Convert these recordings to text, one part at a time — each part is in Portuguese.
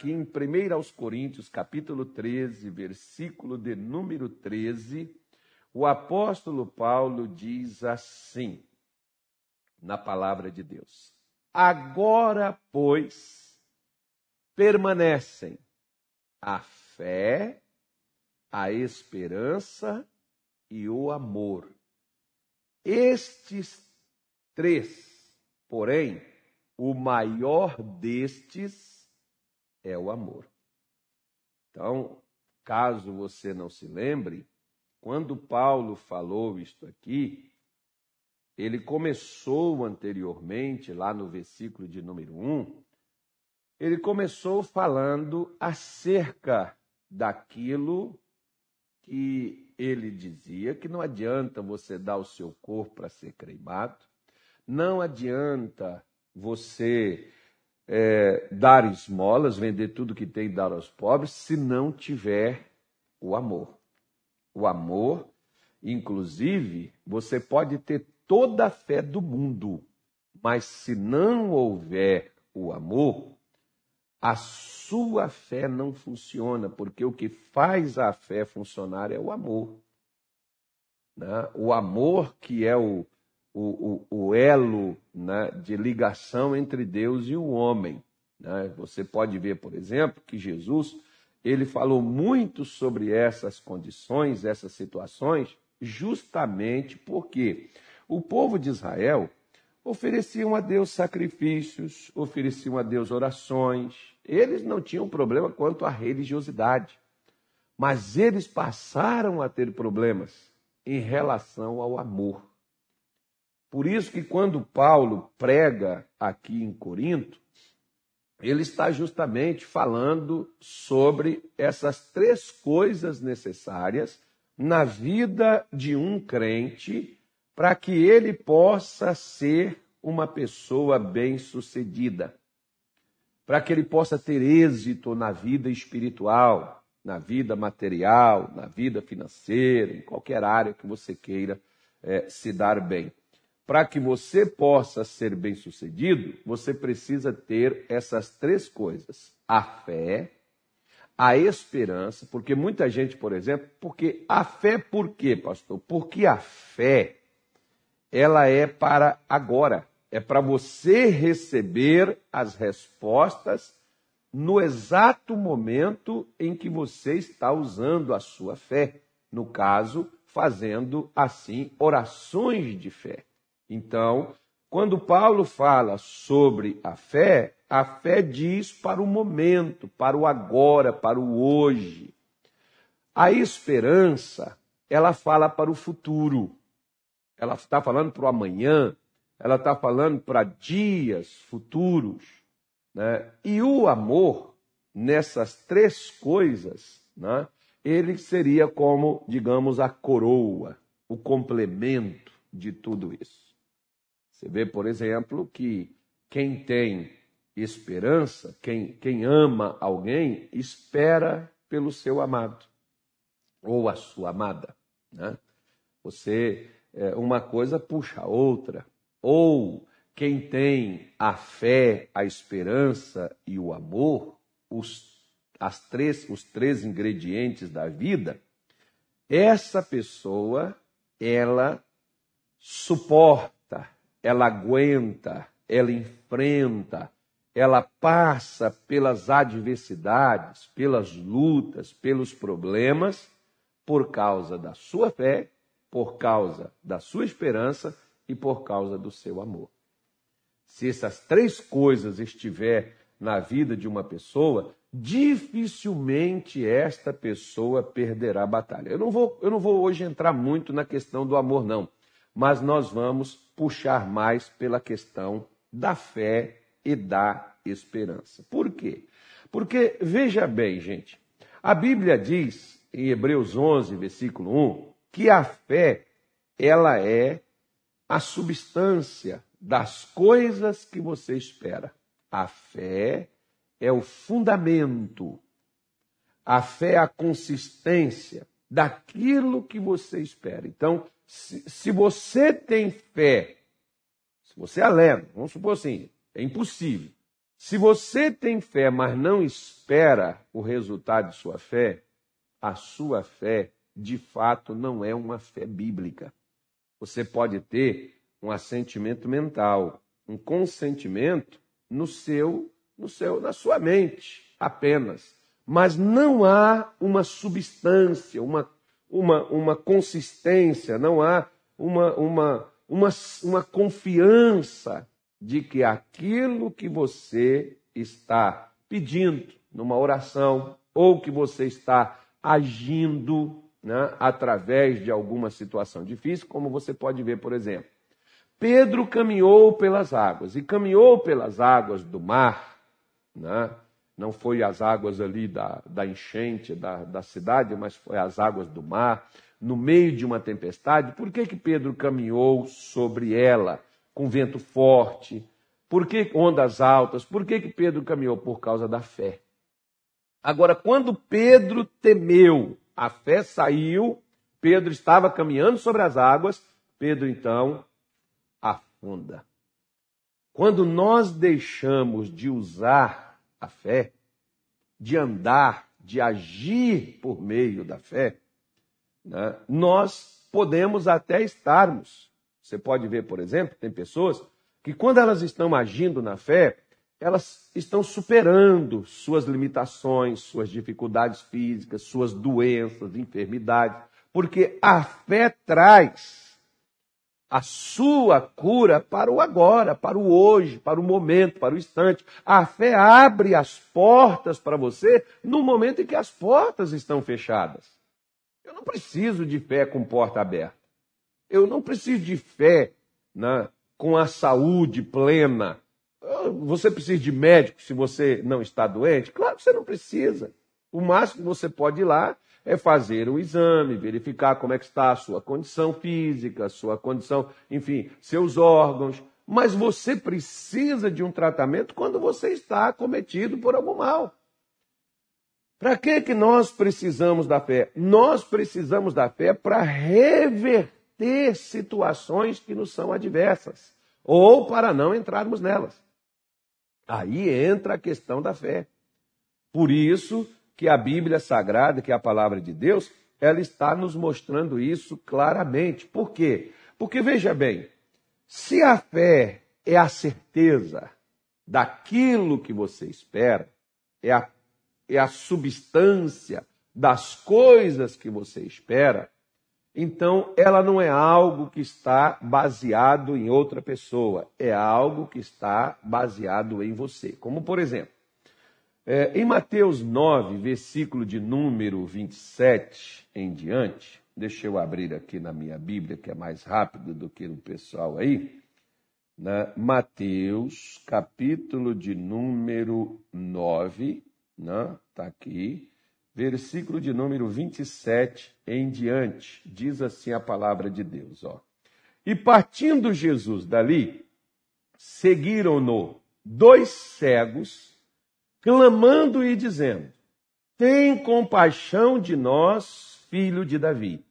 aqui em 1 aos Coríntios, capítulo 13, versículo de número 13, o apóstolo Paulo diz assim, na palavra de Deus: Agora, pois, permanecem a fé, a esperança e o amor. Estes três, porém, o maior destes é o amor. Então, caso você não se lembre, quando Paulo falou isto aqui, ele começou anteriormente, lá no versículo de número 1, ele começou falando acerca daquilo que ele dizia que não adianta você dar o seu corpo para ser cremado, não adianta você é, dar esmolas, vender tudo que tem e dar aos pobres, se não tiver o amor. O amor, inclusive, você pode ter toda a fé do mundo, mas se não houver o amor, a sua fé não funciona, porque o que faz a fé funcionar é o amor. Né? O amor que é o, o, o, o elo né, de ligação entre Deus e o homem. Né? Você pode ver, por exemplo, que Jesus ele falou muito sobre essas condições, essas situações, justamente porque o povo de Israel ofereciam a Deus sacrifícios, ofereciam a Deus orações. Eles não tinham problema quanto à religiosidade, mas eles passaram a ter problemas em relação ao amor. Por isso que quando Paulo prega aqui em Corinto, ele está justamente falando sobre essas três coisas necessárias na vida de um crente para que ele possa ser uma pessoa bem-sucedida, para que ele possa ter êxito na vida espiritual, na vida material, na vida financeira, em qualquer área que você queira é, se dar bem. Para que você possa ser bem-sucedido, você precisa ter essas três coisas: a fé, a esperança, porque muita gente, por exemplo, porque a fé por quê, pastor? Porque a fé ela é para agora, é para você receber as respostas no exato momento em que você está usando a sua fé, no caso, fazendo assim orações de fé. Então, quando Paulo fala sobre a fé, a fé diz para o momento, para o agora, para o hoje. A esperança, ela fala para o futuro ela está falando para o amanhã, ela está falando para dias futuros. Né? E o amor, nessas três coisas, né? ele seria como, digamos, a coroa, o complemento de tudo isso. Você vê, por exemplo, que quem tem esperança, quem, quem ama alguém, espera pelo seu amado ou a sua amada. Né? Você é, uma coisa puxa a outra. Ou quem tem a fé, a esperança e o amor, os, as três, os três ingredientes da vida, essa pessoa, ela suporta, ela aguenta, ela enfrenta, ela passa pelas adversidades, pelas lutas, pelos problemas, por causa da sua fé por causa da sua esperança e por causa do seu amor. Se essas três coisas estiver na vida de uma pessoa, dificilmente esta pessoa perderá a batalha. Eu não vou, eu não vou hoje entrar muito na questão do amor não, mas nós vamos puxar mais pela questão da fé e da esperança. Por quê? Porque veja bem, gente, a Bíblia diz em Hebreus 11, versículo 1, que a fé ela é a substância das coisas que você espera. A fé é o fundamento. A fé é a consistência daquilo que você espera. Então, se, se você tem fé, se você é alega, vamos supor assim, é impossível. Se você tem fé, mas não espera o resultado de sua fé, a sua fé, de fato, não é uma fé bíblica. Você pode ter um assentimento mental, um consentimento no seu, no seu, na sua mente apenas, mas não há uma substância, uma, uma, uma consistência, não há uma, uma, uma, uma confiança de que aquilo que você está pedindo numa oração ou que você está agindo né, através de alguma situação difícil, como você pode ver, por exemplo. Pedro caminhou pelas águas, e caminhou pelas águas do mar, né, não foi as águas ali da, da enchente da, da cidade, mas foi as águas do mar, no meio de uma tempestade. Por que, que Pedro caminhou sobre ela com vento forte? Por que ondas altas? Por que, que Pedro caminhou? Por causa da fé. Agora, quando Pedro temeu, a fé saiu, Pedro estava caminhando sobre as águas, Pedro então afunda. Quando nós deixamos de usar a fé, de andar, de agir por meio da fé, né, nós podemos até estarmos. Você pode ver, por exemplo, tem pessoas que quando elas estão agindo na fé, elas estão superando suas limitações, suas dificuldades físicas, suas doenças, enfermidades, porque a fé traz a sua cura para o agora, para o hoje, para o momento, para o instante. A fé abre as portas para você no momento em que as portas estão fechadas. Eu não preciso de fé com porta aberta. Eu não preciso de fé né, com a saúde plena você precisa de médico se você não está doente? Claro que você não precisa. O máximo que você pode ir lá é fazer o exame, verificar como é que está a sua condição física, sua condição, enfim, seus órgãos. Mas você precisa de um tratamento quando você está acometido por algum mal. Para que, que nós precisamos da fé? Nós precisamos da fé para reverter situações que nos são adversas, ou para não entrarmos nelas. Aí entra a questão da fé. Por isso que a Bíblia Sagrada, que é a palavra de Deus, ela está nos mostrando isso claramente. Por quê? Porque veja bem, se a fé é a certeza daquilo que você espera, é a, é a substância das coisas que você espera, então, ela não é algo que está baseado em outra pessoa, é algo que está baseado em você. Como, por exemplo, é, em Mateus 9, versículo de número 27 em diante, deixa eu abrir aqui na minha Bíblia, que é mais rápido do que o pessoal aí. Né? Mateus, capítulo de número 9, né? Tá aqui versículo de número 27 em diante, diz assim a palavra de Deus, ó. E partindo Jesus dali, seguiram-no dois cegos, clamando e dizendo: Tem compaixão de nós, filho de Davi.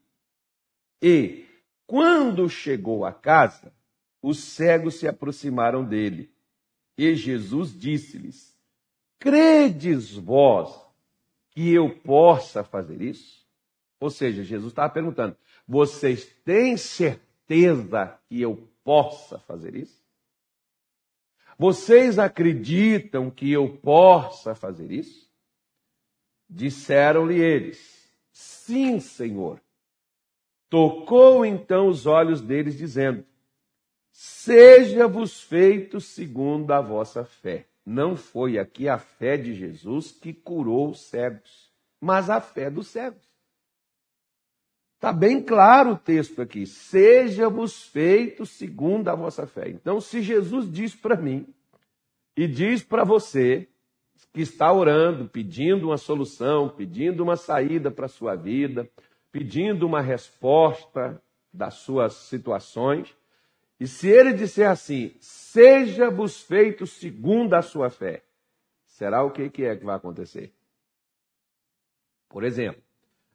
E, quando chegou a casa, os cegos se aproximaram dele. E Jesus disse-lhes: Credes vós que eu possa fazer isso? Ou seja, Jesus estava perguntando: vocês têm certeza que eu possa fazer isso? Vocês acreditam que eu possa fazer isso? Disseram-lhe eles: Sim, Senhor. Tocou então os olhos deles, dizendo: Seja-vos feito segundo a vossa fé. Não foi aqui a fé de Jesus que curou os cegos, mas a fé dos cegos. Está bem claro o texto aqui. Seja-vos feitos segundo a vossa fé. Então, se Jesus diz para mim e diz para você que está orando, pedindo uma solução, pedindo uma saída para a sua vida, pedindo uma resposta das suas situações, e se ele disser assim, seja-vos feito segundo a sua fé, será o que é que vai acontecer? Por exemplo,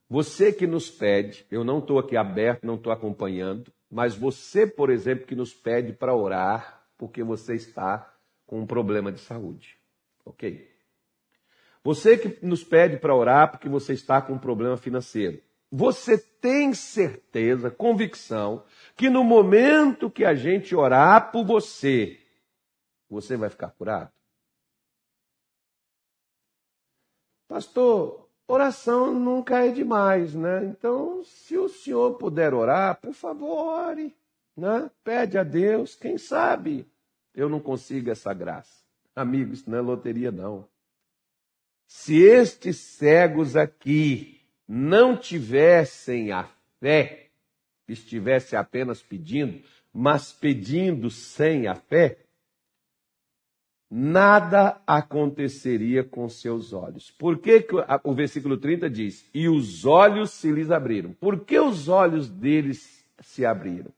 você que nos pede, eu não estou aqui aberto, não estou acompanhando, mas você, por exemplo, que nos pede para orar porque você está com um problema de saúde. Ok. Você que nos pede para orar porque você está com um problema financeiro. Você tem certeza, convicção, que no momento que a gente orar por você, você vai ficar curado? Pastor, oração nunca é demais, né? Então, se o senhor puder orar, por favor, ore, né? Pede a Deus, quem sabe eu não consigo essa graça. Amigo, isso não é loteria, não. Se estes cegos aqui não tivessem a fé, estivesse apenas pedindo, mas pedindo sem a fé, nada aconteceria com seus olhos. Por que, que o versículo 30 diz: E os olhos se lhes abriram? Por que os olhos deles se abriram?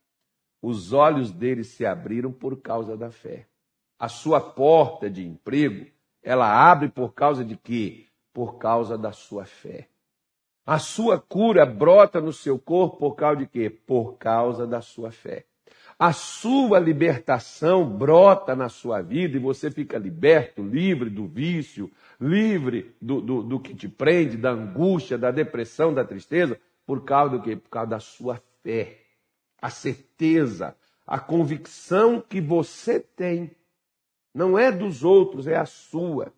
Os olhos deles se abriram por causa da fé. A sua porta de emprego, ela abre por causa de quê? Por causa da sua fé. A sua cura brota no seu corpo por causa de quê? Por causa da sua fé a sua libertação brota na sua vida e você fica liberto, livre do vício, livre do, do, do, que te prende, da angústia, da depressão, da tristeza, por causa do quê? Por causa da sua fé, a certeza, a convicção que você tem. Não é dos outros, é a sua.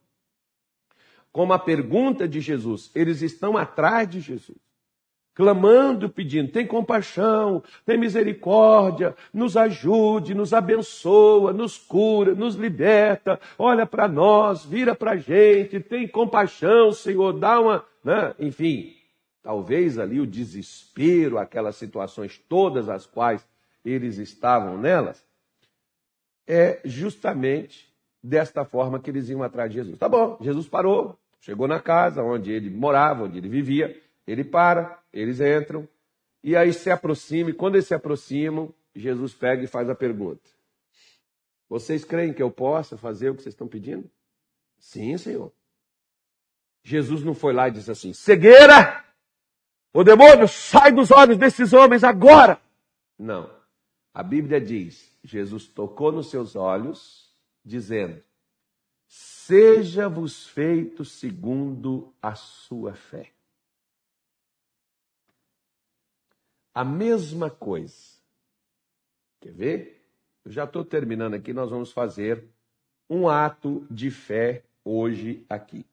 Como a pergunta de Jesus, eles estão atrás de Jesus clamando, pedindo: tem compaixão, tem misericórdia, nos ajude, nos abençoa, nos cura, nos liberta, olha para nós, vira para a gente, tem compaixão, Senhor, dá uma. Né? Enfim, talvez ali o desespero, aquelas situações todas as quais eles estavam nelas, é justamente desta forma que eles iam atrás de Jesus. Tá bom, Jesus parou, chegou na casa onde ele morava, onde ele vivia ele para, eles entram, e aí se aproxima, e quando eles se aproximam, Jesus pega e faz a pergunta: Vocês creem que eu possa fazer o que vocês estão pedindo? Sim, Senhor. Jesus não foi lá e disse assim: cegueira! O demônio sai dos olhos desses homens agora! Não. A Bíblia diz: Jesus tocou nos seus olhos, dizendo: Seja-vos feito segundo a sua fé. A mesma coisa. Quer ver? Eu já estou terminando aqui, nós vamos fazer um ato de fé hoje aqui.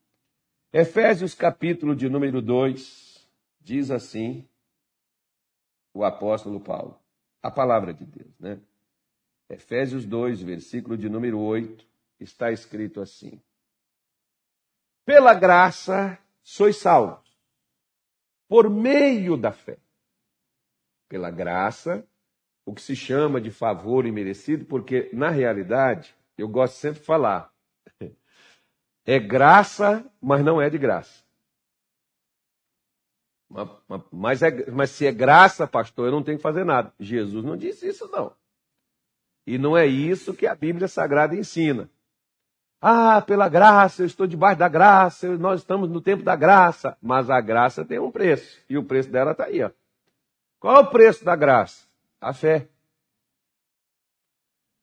Efésios capítulo de número 2 diz assim o apóstolo Paulo, a palavra de Deus, né? Efésios 2, versículo de número 8, está escrito assim: Pela graça sois salvos, por meio da fé pela graça, o que se chama de favor imerecido, porque na realidade, eu gosto sempre de falar, é graça, mas não é de graça. Mas, é, mas se é graça, pastor, eu não tenho que fazer nada. Jesus não disse isso, não. E não é isso que a Bíblia Sagrada ensina. Ah, pela graça, eu estou debaixo da graça, nós estamos no tempo da graça. Mas a graça tem um preço. E o preço dela está aí, ó. Qual é o preço da graça? A fé.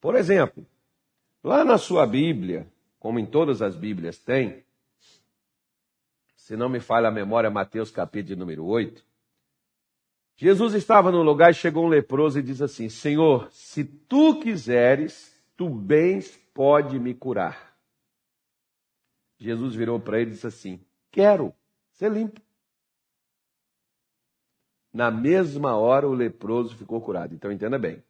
Por exemplo, lá na sua Bíblia, como em todas as Bíblias tem, se não me falha a memória, Mateus capítulo número 8, Jesus estava no lugar e chegou um leproso e diz assim: Senhor, se tu quiseres, tu bens pode me curar. Jesus virou para ele e disse assim: Quero ser limpo. Na mesma hora, o leproso ficou curado. Então, entenda bem.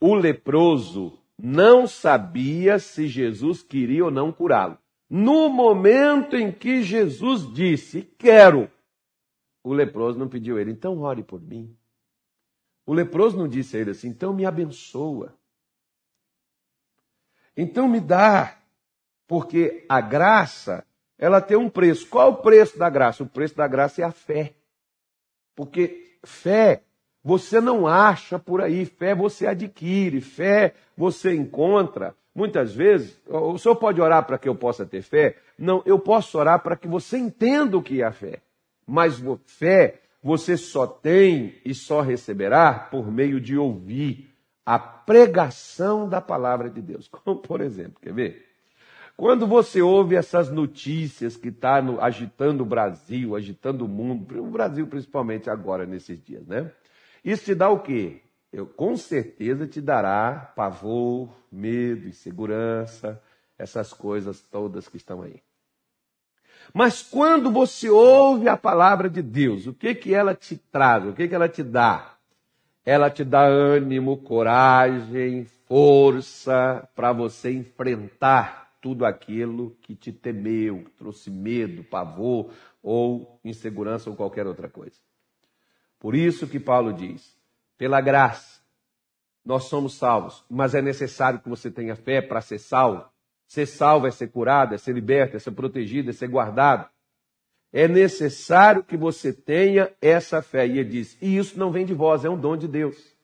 O leproso não sabia se Jesus queria ou não curá-lo. No momento em que Jesus disse, quero, o leproso não pediu a ele, então ore por mim. O leproso não disse a ele assim, então me abençoa. Então me dá, porque a graça, ela tem um preço. Qual o preço da graça? O preço da graça é a fé. Porque fé você não acha por aí, fé você adquire, fé você encontra. Muitas vezes, o senhor pode orar para que eu possa ter fé? Não, eu posso orar para que você entenda o que é a fé. Mas fé você só tem e só receberá por meio de ouvir a pregação da palavra de Deus. Como, por exemplo, quer ver? Quando você ouve essas notícias que está agitando o Brasil, agitando o mundo, o Brasil principalmente agora nesses dias, né? Isso te dá o quê? Eu, com certeza te dará pavor, medo, insegurança, essas coisas todas que estão aí. Mas quando você ouve a palavra de Deus, o que que ela te traz? O que que ela te dá? Ela te dá ânimo, coragem, força para você enfrentar tudo aquilo que te temeu, que trouxe medo, pavor ou insegurança ou qualquer outra coisa. Por isso que Paulo diz: pela graça, nós somos salvos, mas é necessário que você tenha fé para ser salvo. Ser salvo é ser curado, é ser liberto, é ser protegido, é ser guardado. É necessário que você tenha essa fé. E ele diz: e isso não vem de vós, é um dom de Deus.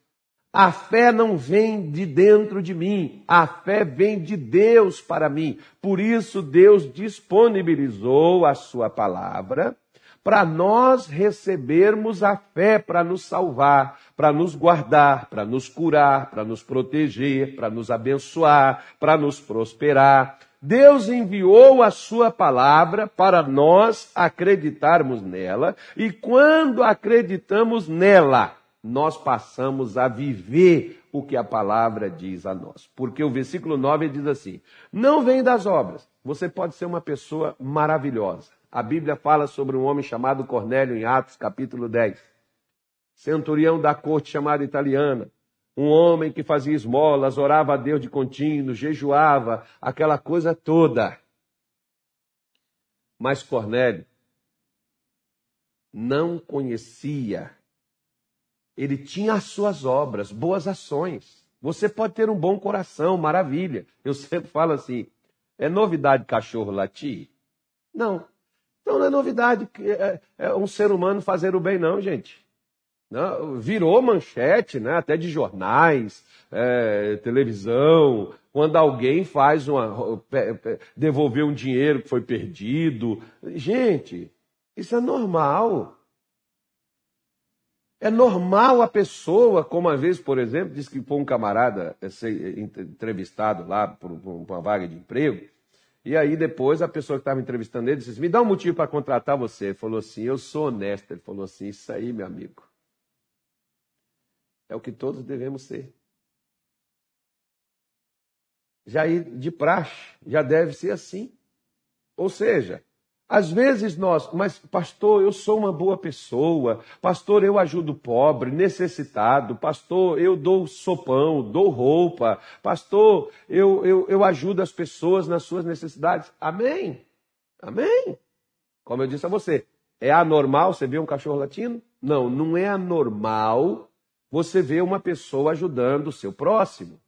A fé não vem de dentro de mim, a fé vem de Deus para mim. Por isso, Deus disponibilizou a Sua palavra para nós recebermos a fé para nos salvar, para nos guardar, para nos curar, para nos proteger, para nos abençoar, para nos prosperar. Deus enviou a sua palavra para nós acreditarmos nela, e quando acreditamos nela, nós passamos a viver o que a palavra diz a nós. Porque o versículo 9 diz assim: Não vem das obras. Você pode ser uma pessoa maravilhosa. A Bíblia fala sobre um homem chamado Cornélio em Atos, capítulo 10. Centurião da corte chamada italiana. Um homem que fazia esmolas, orava a Deus de contínuo, jejuava, aquela coisa toda. Mas Cornélio não conhecia. Ele tinha as suas obras, boas ações. Você pode ter um bom coração, maravilha. Eu sempre falo assim: é novidade cachorro latir? Não. Então não é novidade é, é um ser humano fazer o bem, não, gente. Não, virou manchete, né, até de jornais, é, televisão, quando alguém faz uma. devolver um dinheiro que foi perdido. Gente, isso é normal. É normal a pessoa, como uma vez, por exemplo, disse que foi um camarada ser entrevistado lá por uma vaga de emprego, e aí depois a pessoa que estava entrevistando ele disse: Me dá um motivo para contratar você. Ele falou assim: Eu sou honesto. Ele falou assim: Isso aí, meu amigo. É o que todos devemos ser. Já de praxe, já deve ser assim. Ou seja, às vezes nós, mas pastor, eu sou uma boa pessoa, pastor, eu ajudo pobre, necessitado, pastor, eu dou sopão, dou roupa, pastor, eu, eu, eu ajudo as pessoas nas suas necessidades. Amém? Amém? Como eu disse a você, é anormal você ver um cachorro latino? Não, não é anormal você ver uma pessoa ajudando o seu próximo.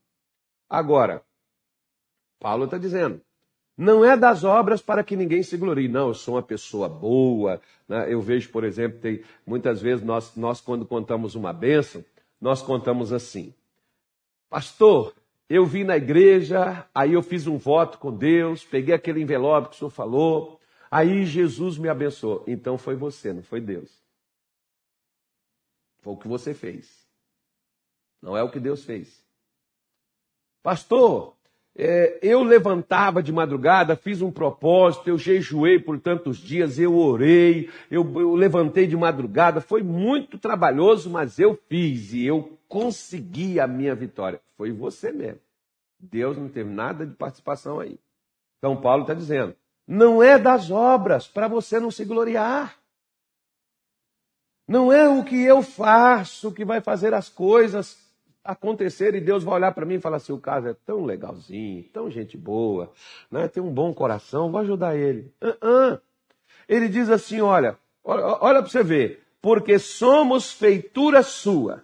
Agora, Paulo está dizendo, não é das obras para que ninguém se glorie. Não, eu sou uma pessoa boa. Né? Eu vejo, por exemplo, tem, muitas vezes nós, nós, quando contamos uma bênção, nós contamos assim: Pastor, eu vim na igreja, aí eu fiz um voto com Deus, peguei aquele envelope que o senhor falou, aí Jesus me abençoou. Então foi você, não foi Deus. Foi o que você fez. Não é o que Deus fez. Pastor, é, eu levantava de madrugada, fiz um propósito, eu jejuei por tantos dias, eu orei, eu, eu levantei de madrugada, foi muito trabalhoso, mas eu fiz e eu consegui a minha vitória. Foi você mesmo. Deus não teve nada de participação aí. Então Paulo está dizendo: não é das obras para você não se gloriar. Não é o que eu faço que vai fazer as coisas acontecer e Deus vai olhar para mim e falar assim: o caso é tão legalzinho, tão gente boa, né? tem um bom coração, vou ajudar ele. Uh -uh. Ele diz assim: olha, olha para você ver, porque somos feitura sua.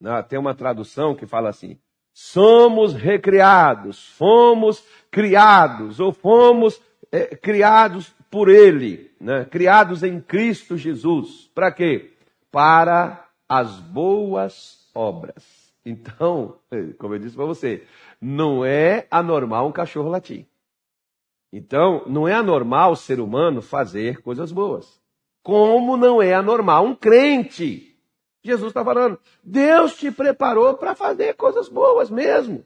Né? Tem uma tradução que fala assim: somos recriados, fomos criados, ou fomos é, criados por Ele, né? criados em Cristo Jesus. Para quê? Para as boas obras então, como eu disse para você, não é anormal um cachorro latir. Então, não é anormal o ser humano fazer coisas boas. Como não é anormal um crente. Jesus está falando, Deus te preparou para fazer coisas boas mesmo.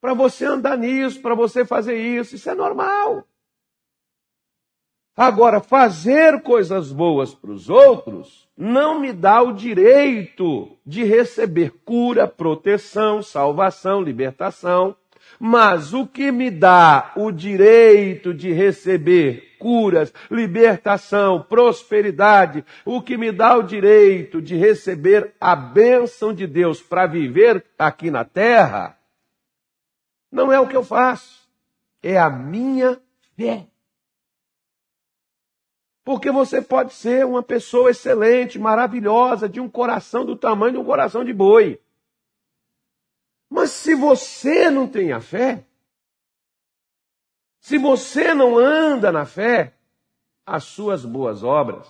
para você andar nisso, para você fazer isso. Isso é normal. Agora, fazer coisas boas para os outros não me dá o direito de receber cura, proteção, salvação, libertação. Mas o que me dá o direito de receber curas, libertação, prosperidade, o que me dá o direito de receber a bênção de Deus para viver aqui na terra, não é o que eu faço, é a minha fé. Porque você pode ser uma pessoa excelente, maravilhosa, de um coração do tamanho de um coração de boi. Mas se você não tem a fé, se você não anda na fé, as suas boas obras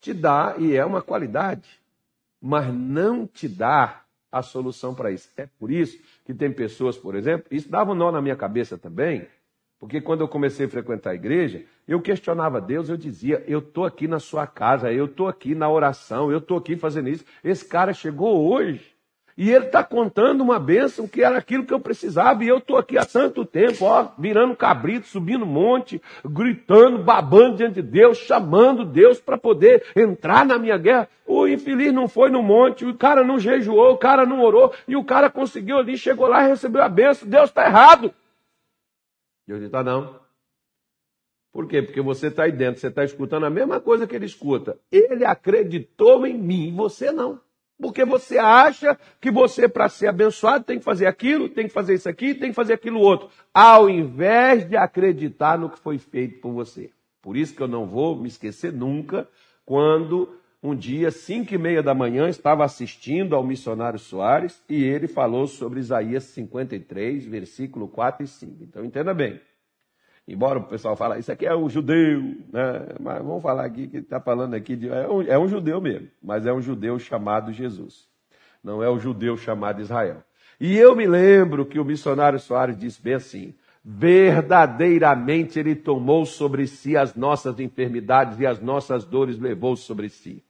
te dá, e é uma qualidade, mas não te dá a solução para isso. É por isso que tem pessoas, por exemplo, isso dava um nó na minha cabeça também, porque quando eu comecei a frequentar a igreja, eu questionava Deus, eu dizia, eu estou aqui na sua casa, eu estou aqui na oração, eu estou aqui fazendo isso. Esse cara chegou hoje e ele está contando uma bênção que era aquilo que eu precisava, e eu estou aqui há tanto tempo, ó, virando cabrito, subindo monte, gritando, babando diante de Deus, chamando Deus para poder entrar na minha guerra. O infeliz não foi no monte, o cara não jejuou, o cara não orou, e o cara conseguiu ali, chegou lá e recebeu a bênção. Deus está errado. Eu disse, tá não. Por quê? Porque você está aí dentro, você está escutando a mesma coisa que ele escuta. Ele acreditou em mim, você não. Porque você acha que você, para ser abençoado, tem que fazer aquilo, tem que fazer isso aqui, tem que fazer aquilo outro. Ao invés de acreditar no que foi feito por você. Por isso que eu não vou me esquecer nunca quando um dia, cinco e meia da manhã, estava assistindo ao missionário Soares e ele falou sobre Isaías 53, versículo 4 e 5. Então entenda bem. Embora o pessoal fale, isso aqui é um judeu, né? mas vamos falar aqui que está falando aqui de. É um, é um judeu mesmo, mas é um judeu chamado Jesus. Não é o judeu chamado Israel. E eu me lembro que o missionário Soares disse bem assim: verdadeiramente ele tomou sobre si as nossas enfermidades e as nossas dores levou sobre si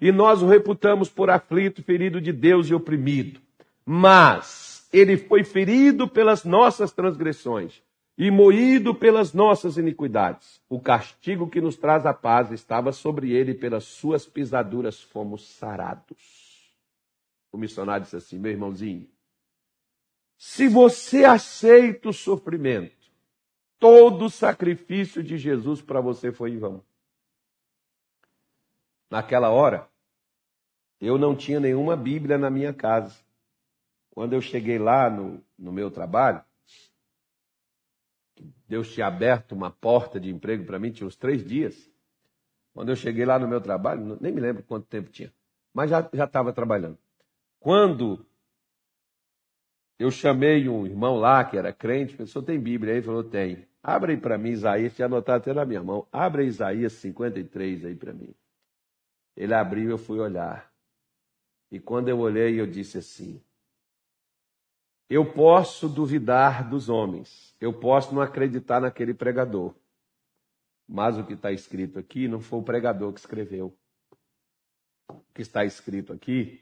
e nós o reputamos por aflito, ferido de Deus e oprimido. Mas ele foi ferido pelas nossas transgressões e moído pelas nossas iniquidades. O castigo que nos traz a paz estava sobre ele, pelas suas pisaduras fomos sarados. O missionário disse assim: meu irmãozinho, se você aceita o sofrimento, todo o sacrifício de Jesus para você foi em vão. Naquela hora, eu não tinha nenhuma Bíblia na minha casa. Quando eu cheguei lá no, no meu trabalho, Deus tinha aberto uma porta de emprego para mim, tinha uns três dias. Quando eu cheguei lá no meu trabalho, nem me lembro quanto tempo tinha, mas já estava trabalhando. Quando eu chamei um irmão lá que era crente, pensou, tem Bíblia? Aí ele falou, tem. Abre aí para mim Isaías, tinha anotado até na minha mão. Abre Isaías 53 aí para mim. Ele abriu e eu fui olhar. E quando eu olhei, eu disse assim: Eu posso duvidar dos homens, eu posso não acreditar naquele pregador, mas o que está escrito aqui não foi o pregador que escreveu. O que está escrito aqui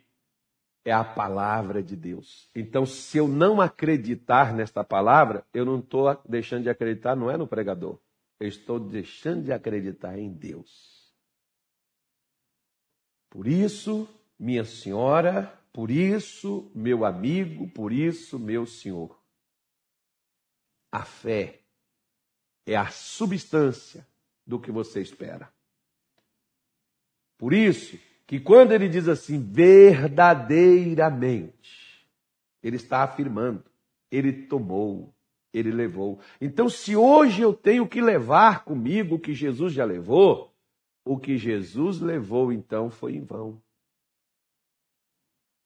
é a palavra de Deus. Então, se eu não acreditar nesta palavra, eu não estou deixando de acreditar, não é no pregador. Eu estou deixando de acreditar em Deus. Por isso, minha senhora, por isso, meu amigo, por isso, meu senhor. A fé é a substância do que você espera. Por isso, que quando ele diz assim, verdadeiramente, ele está afirmando, ele tomou, ele levou. Então, se hoje eu tenho que levar comigo o que Jesus já levou, o que Jesus levou então foi em vão.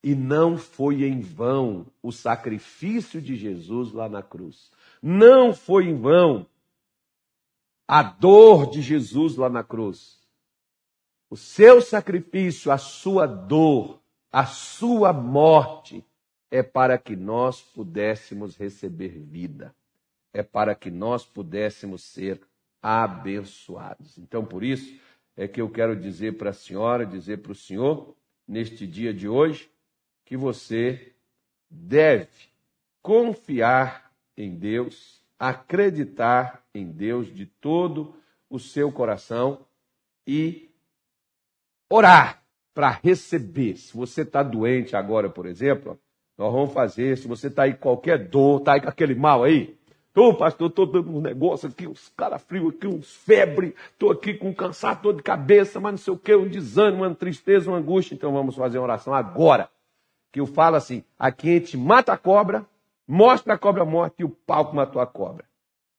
E não foi em vão o sacrifício de Jesus lá na cruz. Não foi em vão a dor de Jesus lá na cruz. O seu sacrifício, a sua dor, a sua morte é para que nós pudéssemos receber vida. É para que nós pudéssemos ser abençoados. Então, por isso é que eu quero dizer para a senhora, dizer para o senhor, neste dia de hoje, que você deve confiar em Deus, acreditar em Deus de todo o seu coração e orar para receber. Se você está doente agora, por exemplo, nós vamos fazer. Se você está aí com qualquer dor, está aí com aquele mal aí. Tô, pastor, estou dando uns negócios aqui, uns calafrios aqui, uns febre, estou aqui com um cansado, dor de cabeça, mas não sei o que, um desânimo, uma tristeza, uma angústia. Então vamos fazer uma oração agora. Que eu falo assim: aqui a gente mata a cobra, mostra a cobra morta e o que matou a cobra.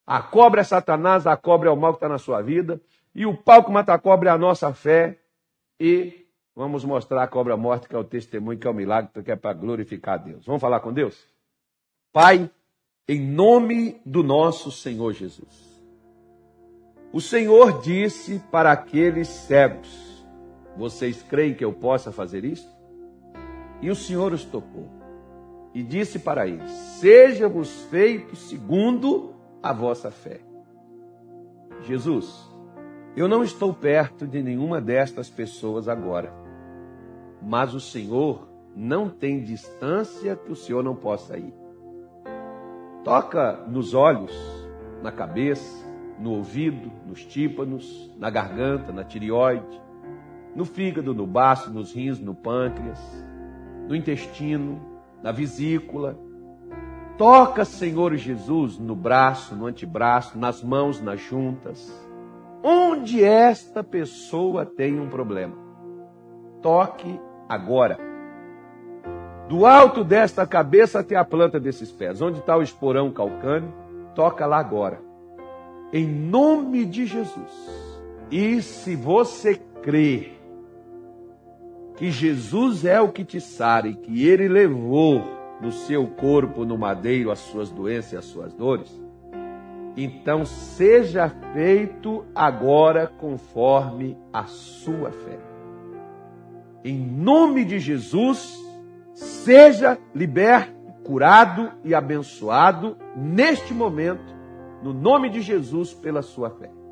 A cobra é Satanás, a cobra é o mal que está na sua vida, e o que mata a cobra é a nossa fé, e vamos mostrar a cobra morta, que é o testemunho, que é o milagre, que é para glorificar a Deus. Vamos falar com Deus? Pai, em nome do nosso Senhor Jesus. O Senhor disse para aqueles cegos: Vocês creem que eu possa fazer isso? E o Senhor os tocou e disse para eles: Seja-vos feitos segundo a vossa fé. Jesus, eu não estou perto de nenhuma destas pessoas agora, mas o Senhor não tem distância que o Senhor não possa ir. Toca nos olhos, na cabeça, no ouvido, nos tímpanos, na garganta, na tireoide, no fígado, no baço, nos rins, no pâncreas, no intestino, na vesícula, Toca, Senhor Jesus, no braço, no antebraço, nas mãos, nas juntas. Onde esta pessoa tem um problema. Toque agora. Do alto desta cabeça até a planta desses pés. Onde está o esporão calcâneo, toca lá agora. Em nome de Jesus. E se você crê que Jesus é o que te sara que ele levou no seu corpo, no madeiro, as suas doenças e as suas dores, então seja feito agora conforme a sua fé. Em nome de Jesus, seja liberto, curado e abençoado neste momento, no nome de Jesus, pela sua fé.